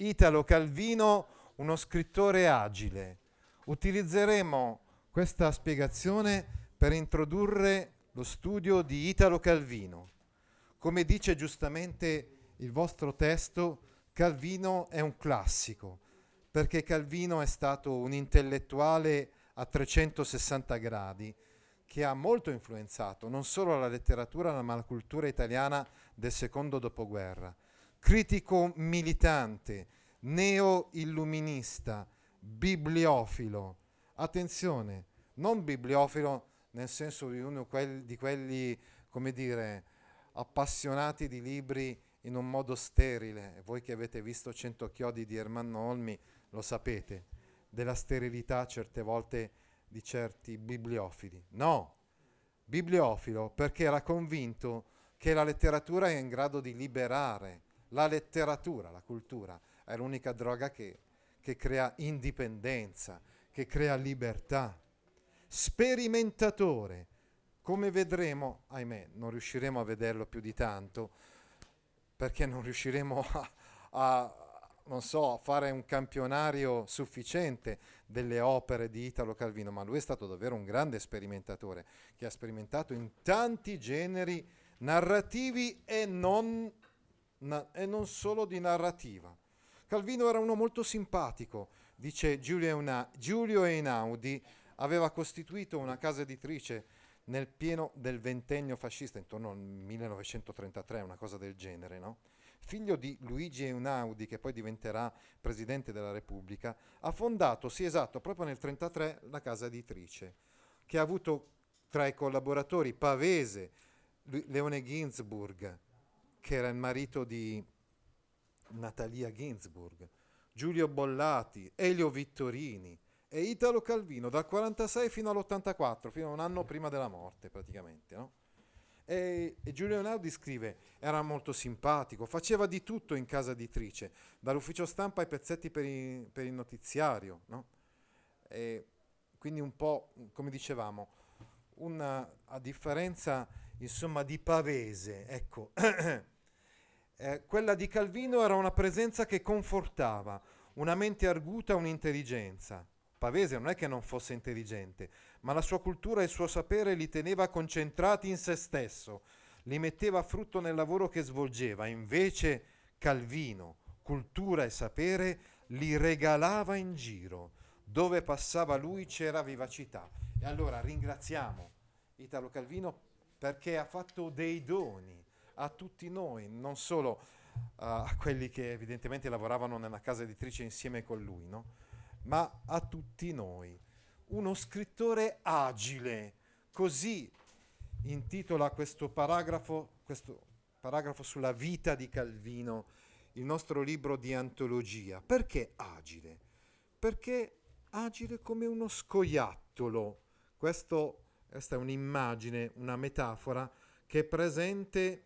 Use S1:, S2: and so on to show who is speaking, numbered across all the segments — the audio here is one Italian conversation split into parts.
S1: Italo Calvino, uno scrittore agile. Utilizzeremo questa spiegazione per introdurre lo studio di Italo Calvino. Come dice giustamente il vostro testo, Calvino è un classico, perché Calvino è stato un intellettuale a 360 gradi che ha molto influenzato non solo la letteratura ma la cultura italiana del secondo dopoguerra. Critico militante, neo-illuminista, bibliofilo. Attenzione, non bibliofilo nel senso di uno di quelli, come dire, appassionati di libri in un modo sterile. Voi che avete visto Cento chiodi di Ermanno Olmi lo sapete, della sterilità certe volte di certi bibliofili. No, bibliofilo perché era convinto che la letteratura è in grado di liberare. La letteratura, la cultura, è l'unica droga che, che crea indipendenza, che crea libertà. Sperimentatore, come vedremo, ahimè, non riusciremo a vederlo più di tanto, perché non riusciremo a, a non so, fare un campionario sufficiente delle opere di Italo Calvino, ma lui è stato davvero un grande sperimentatore che ha sperimentato in tanti generi narrativi e non, e non solo di narrativa. Calvino era uno molto simpatico, dice Giulio, Einaudi, aveva costituito una casa editrice nel pieno del ventennio fascista, intorno al 1933, una cosa del genere, no? figlio di Luigi Einaudi, che poi diventerà presidente della Repubblica, ha fondato, sì esatto, proprio nel 1933 la casa editrice, che ha avuto tra i collaboratori Pavese, Leone Ginsburg, che era il marito di Natalia Ginsburg, Giulio Bollati, Elio Vittorini e Italo Calvino dal 46 fino all'84, fino a un anno prima della morte praticamente. No? E, e Giulio Naudi scrive, era molto simpatico, faceva di tutto in casa editrice, dall'ufficio stampa ai pezzetti per, i, per il notiziario, no? quindi un po', come dicevamo, una, a differenza insomma di Pavese, ecco, eh, quella di Calvino era una presenza che confortava, una mente arguta, un'intelligenza. Pavese non è che non fosse intelligente, ma la sua cultura e il suo sapere li teneva concentrati in se stesso, li metteva a frutto nel lavoro che svolgeva. Invece Calvino, cultura e sapere, li regalava in giro. Dove passava lui c'era vivacità. E allora ringraziamo Italo Calvino perché ha fatto dei doni a tutti noi, non solo uh, a quelli che evidentemente lavoravano nella casa editrice insieme con lui, no? ma a tutti noi uno scrittore agile. Così intitola questo paragrafo, questo paragrafo sulla vita di Calvino, il nostro libro di antologia. Perché agile? Perché agile come uno scoiattolo. Questo, questa è un'immagine, una metafora che è presente,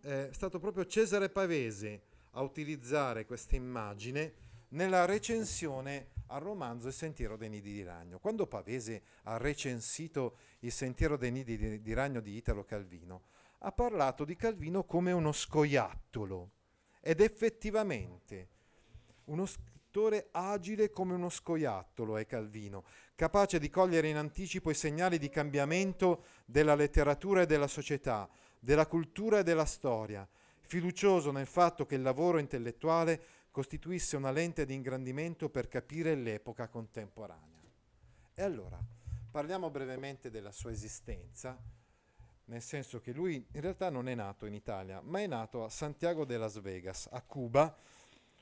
S1: è stato proprio Cesare Pavese a utilizzare questa immagine nella recensione al romanzo Il sentiero dei nidi di ragno. Quando Pavese ha recensito Il sentiero dei nidi di, ragno di Italo Calvino, ha parlato di Calvino come uno scoiattolo ed effettivamente uno scrittore agile come uno scoiattolo è Calvino, capace di cogliere in anticipo i segnali di cambiamento della letteratura e della società, della cultura e della storia, fiducioso nel fatto che il lavoro intellettuale costituisse una lente di ingrandimento per capire l'epoca contemporanea. E allora, parliamo brevemente della sua esistenza, nel senso che lui in realtà non è nato in Italia, ma è nato a Santiago de Las Vegas, a Cuba,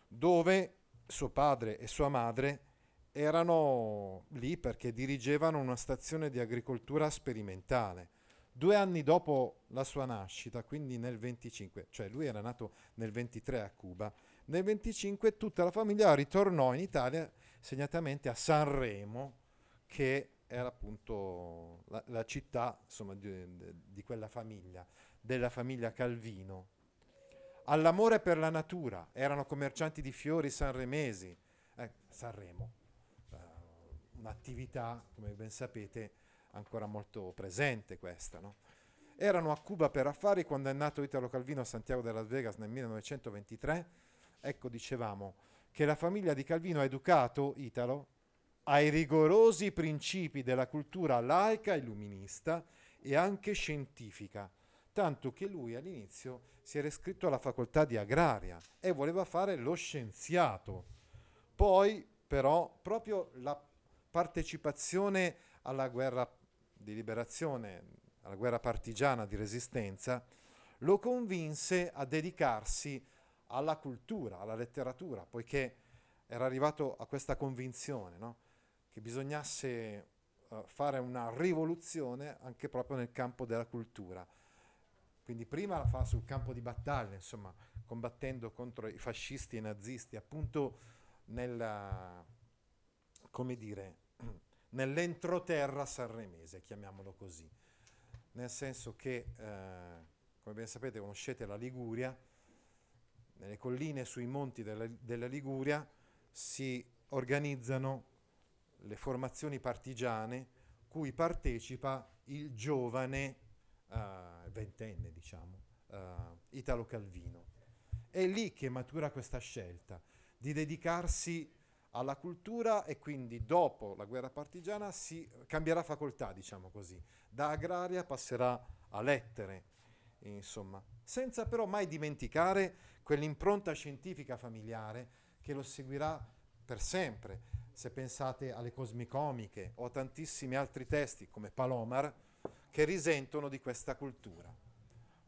S1: dove suo padre e sua madre erano lì perché dirigevano una stazione di agricoltura sperimentale. Due anni dopo la sua nascita, quindi nel 25, cioè lui era nato nel 23 a Cuba, nel 25 tutta la famiglia ritornò in Italia, segnatamente a Sanremo, che era appunto la, la città insomma, di, di quella famiglia, della famiglia Calvino. All'amore per la natura, erano commercianti di fiori sanremesi, eh, Sanremo, uh, un'attività, come ben sapete, ancora molto presente questa. No? Erano a Cuba per affari quando è nato Italo Calvino a Santiago de Las Vegas nel 1923. Ecco, dicevamo che la famiglia di Calvino ha educato Italo ai rigorosi principi della cultura laica illuminista e anche scientifica, tanto che lui all'inizio si era iscritto alla facoltà di agraria e voleva fare lo scienziato. Poi però proprio la partecipazione alla guerra di liberazione, alla guerra partigiana di resistenza, lo convinse a dedicarsi alla cultura, alla letteratura, poiché era arrivato a questa convinzione no? che bisognasse uh, fare una rivoluzione anche proprio nel campo della cultura. Quindi prima la fa sul campo di battaglia, insomma, combattendo contro i fascisti e i nazisti, appunto nella, come dire, nell'entroterra sanremese, chiamiamolo così, nel senso che, eh, come ben sapete, conoscete la Liguria, nelle colline sui monti della, della Liguria si organizzano le formazioni partigiane cui partecipa il giovane, uh, ventenne diciamo, uh, Italo Calvino. È lì che matura questa scelta di dedicarsi alla cultura e quindi dopo la guerra partigiana si cambierà facoltà, diciamo così, da agraria passerà a lettere, insomma, senza però mai dimenticare quell'impronta scientifica familiare che lo seguirà per sempre. Se pensate alle cosmicomiche o a tantissimi altri testi come Palomar che risentono di questa cultura.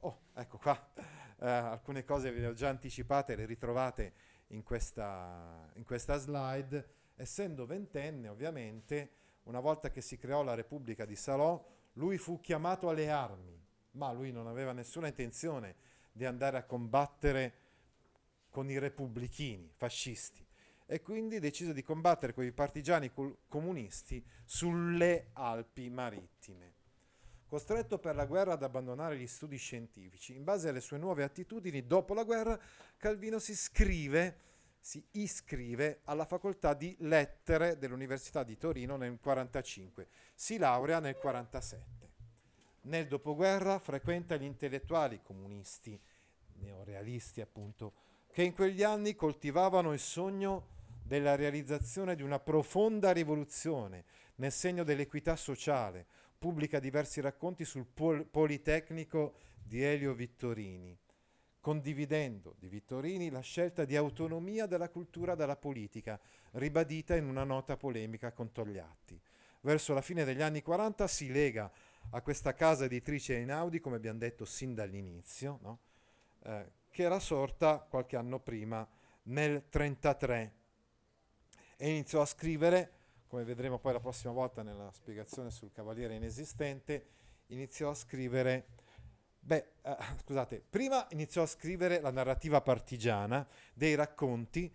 S1: Oh, ecco qua, eh, alcune cose ve le ho già anticipate, le ritrovate in questa, in questa slide, essendo ventenne ovviamente, una volta che si creò la Repubblica di Salò, lui fu chiamato alle armi, ma lui non aveva nessuna intenzione di andare a combattere con i repubblichini fascisti e quindi decise di combattere con i partigiani comunisti sulle Alpi marittime. Costretto per la guerra ad abbandonare gli studi scientifici, in base alle sue nuove attitudini, dopo la guerra Calvino si iscrive, si iscrive alla facoltà di lettere dell'Università di Torino nel 1945, si laurea nel 1947. Nel dopoguerra frequenta gli intellettuali comunisti, neorealisti appunto, che in quegli anni coltivavano il sogno della realizzazione di una profonda rivoluzione nel segno dell'equità sociale, pubblica diversi racconti sul pol- Politecnico di Elio Vittorini, condividendo di Vittorini la scelta di autonomia della cultura dalla politica, ribadita in una nota polemica con Togliatti. Verso la fine degli anni 40 si lega a questa casa editrice Einaudi, come abbiamo detto sin dall'inizio, no? eh, che era sorta qualche anno prima, nel 1933, e iniziò a scrivere, come vedremo poi la prossima volta nella spiegazione sul Cavaliere inesistente, iniziò a scrivere, beh, eh, scusate, prima iniziò a scrivere la narrativa partigiana dei racconti,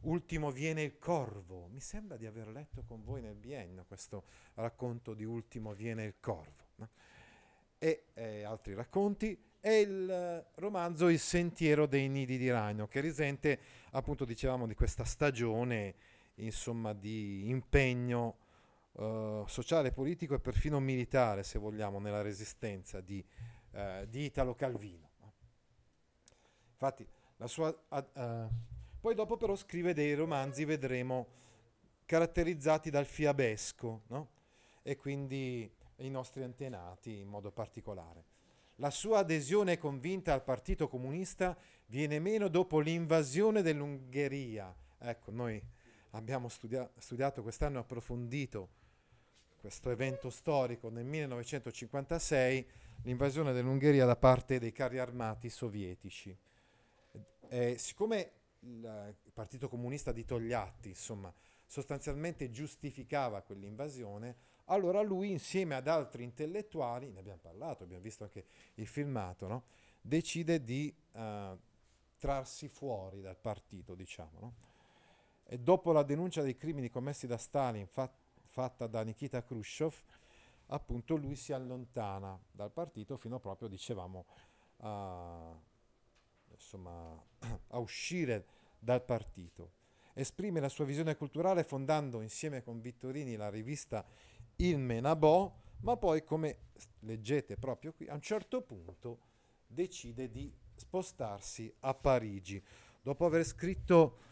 S1: Ultimo viene il corvo, mi sembra di aver letto con voi nel biennio questo racconto di Ultimo viene il corvo, no? e eh, altri racconti, e il romanzo Il sentiero dei nidi di ragno, che risente, appunto, dicevamo, di questa stagione, insomma, di impegno uh, sociale, politico e perfino militare, se vogliamo, nella resistenza di, uh, di Italo Calvino. Infatti, la sua... Uh, poi dopo però scrive dei romanzi, vedremo, caratterizzati dal fiabesco, no? E quindi i nostri antenati in modo particolare. La sua adesione convinta al Partito Comunista viene meno dopo l'invasione dell'Ungheria. Ecco, noi abbiamo studia- studiato quest'anno approfondito questo evento storico nel 1956, l'invasione dell'Ungheria da parte dei carri armati sovietici. E siccome il, il Partito Comunista di Togliatti, insomma, sostanzialmente giustificava quell'invasione, allora lui insieme ad altri intellettuali, ne abbiamo parlato, abbiamo visto anche il filmato, no? decide di uh, trarsi fuori dal partito, diciamo. No? E dopo la denuncia dei crimini commessi da Stalin fat- fatta da Nikita Khrushchev, appunto lui si allontana dal partito fino proprio, dicevamo, a, insomma, a uscire dal partito. Esprime la sua visione culturale fondando insieme con Vittorini la rivista Il Menabò, ma poi, come leggete proprio qui, a un certo punto decide di spostarsi a Parigi. Dopo aver scritto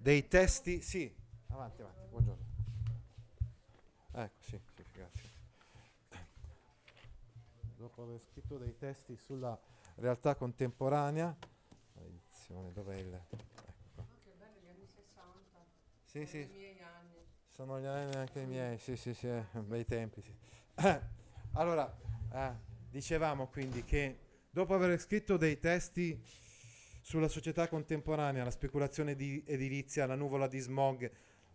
S1: dei testi... Sì, avanti, avanti, buongiorno. Ecco, sì, sì, grazie. Dopo aver scritto dei testi sulla realtà contemporanea, edizione, dov'è il... Ecco qua.
S2: Che belli gli anni 60.
S1: Sì, sì.
S2: I miei anni.
S1: Sono gli anni anche i miei, sì, sì, sì, eh, bei tempi. Sì. allora, eh, dicevamo quindi che dopo aver scritto dei testi sulla società contemporanea, la speculazione di edilizia, la nuvola di smog,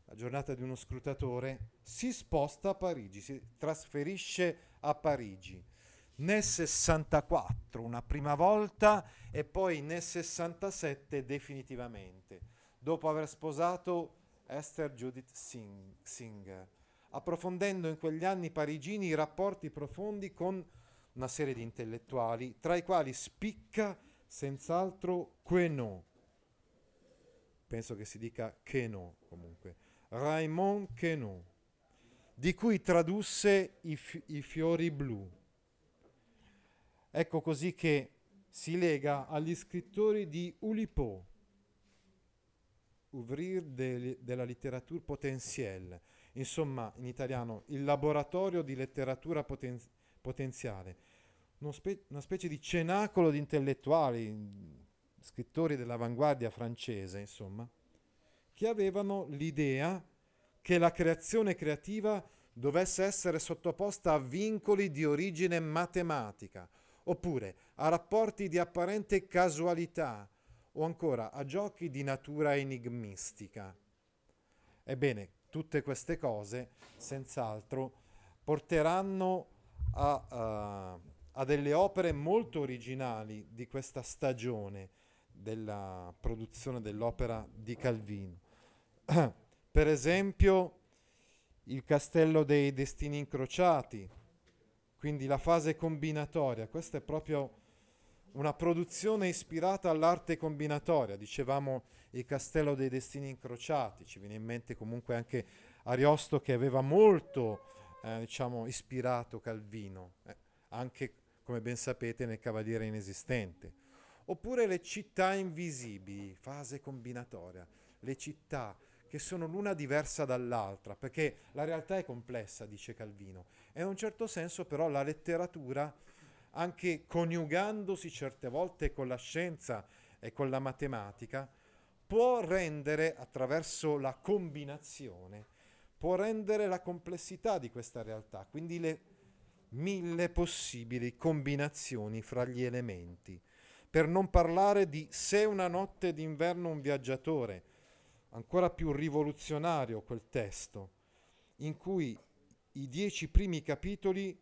S1: la giornata di uno scrutatore, si sposta a Parigi, si trasferisce a Parigi. Nel 64 una prima volta e poi nel 67 definitivamente, dopo aver sposato Esther Judith Sing- Singer, approfondendo in quegli anni parigini i rapporti profondi con una serie di intellettuali, tra i quali spicca senz'altro Queneau, penso che si dica Queneau comunque, Raymond Queneau, di cui tradusse i, fi- i fiori blu. Ecco così che si lega agli scrittori di Oulipo, Ouvrir de, della letteratura potentielle, insomma in italiano il laboratorio di letteratura poten, potenziale, spe, una specie di cenacolo di intellettuali, scrittori dell'avanguardia francese, insomma, che avevano l'idea che la creazione creativa dovesse essere sottoposta a vincoli di origine matematica, oppure a rapporti di apparente casualità, o ancora a giochi di natura enigmistica. Ebbene, tutte queste cose, senz'altro, porteranno a, uh, a delle opere molto originali di questa stagione della produzione dell'opera di Calvino. per esempio, il Castello dei Destini Incrociati, quindi la fase combinatoria, questa è proprio una produzione ispirata all'arte combinatoria, dicevamo il Castello dei Destini Incrociati, ci viene in mente comunque anche Ariosto che aveva molto eh, diciamo, ispirato Calvino, eh, anche come ben sapete nel Cavaliere Inesistente. Oppure le città invisibili, fase combinatoria, le città che sono l'una diversa dall'altra, perché la realtà è complessa, dice Calvino, e in un certo senso però la letteratura anche coniugandosi certe volte con la scienza e con la matematica, può rendere attraverso la combinazione, può rendere la complessità di questa realtà, quindi le mille possibili combinazioni fra gli elementi. Per non parlare di Se una notte d'inverno un viaggiatore, ancora più rivoluzionario quel testo, in cui i dieci primi capitoli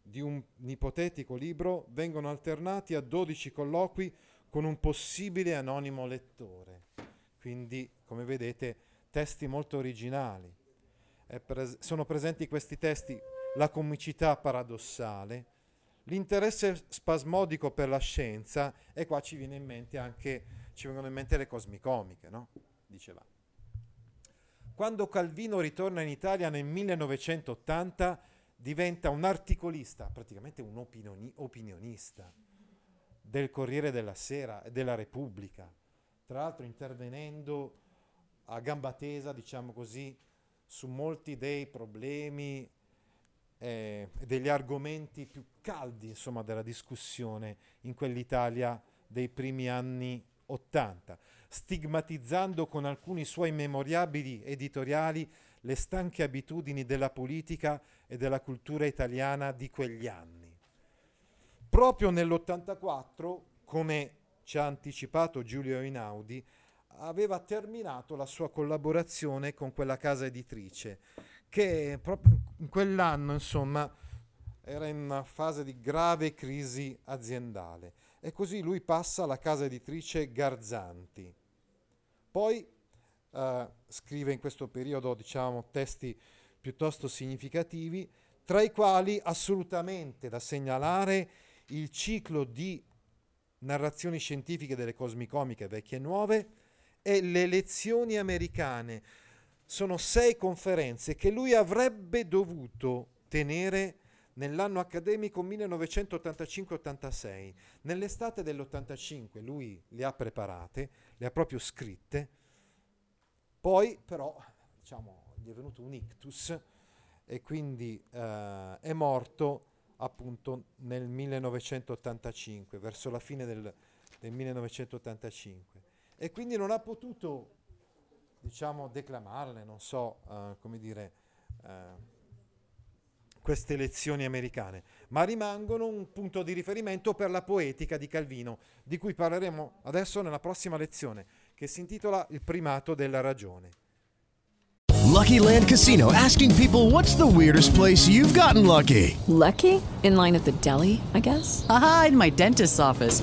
S1: di un ipotetico libro vengono alternati a 12 colloqui con un possibile anonimo lettore. Quindi, come vedete, testi molto originali. Pres- sono presenti questi testi la comicità paradossale, l'interesse spasmodico per la scienza e qua ci, viene in mente anche, ci vengono in mente le cosmicomiche, no? Diceva. Quando Calvino ritorna in Italia nel 1980 diventa un articolista, praticamente un opinioni- opinionista del Corriere della Sera e della Repubblica, tra l'altro intervenendo a gamba tesa, diciamo così, su molti dei problemi eh, degli argomenti più caldi, insomma, della discussione in quell'Italia dei primi anni Ottanta, stigmatizzando con alcuni suoi memorabili editoriali le stanche abitudini della politica e della cultura italiana di quegli anni. Proprio nell'84, come ci ha anticipato Giulio Einaudi, aveva terminato la sua collaborazione con quella casa editrice, che proprio in quell'anno, insomma, era in una fase di grave crisi aziendale e così lui passa alla casa editrice Garzanti. Poi eh, scrive in questo periodo, diciamo, testi piuttosto significativi, tra i quali assolutamente da segnalare il ciclo di narrazioni scientifiche delle cosmicomiche vecchie e nuove e le lezioni americane. Sono sei conferenze che lui avrebbe dovuto tenere nell'anno accademico 1985-86. Nell'estate dell'85 lui le ha preparate, le ha proprio scritte, poi però diciamo, gli è venuto un ictus e quindi eh, è morto appunto nel 1985, verso la fine del, del 1985. E quindi non ha potuto, diciamo, declamarle, non so uh, come dire, uh, queste lezioni americane, ma rimangono un punto di riferimento per la poetica di Calvino, di cui parleremo adesso nella prossima lezione, che si intitola Il primato della ragione.
S3: Lucky Land Casino asking people what's the weirdest place you've gotten lucky?
S4: Lucky? In line at the deli, I guess?
S5: Aha, in my dentist's office.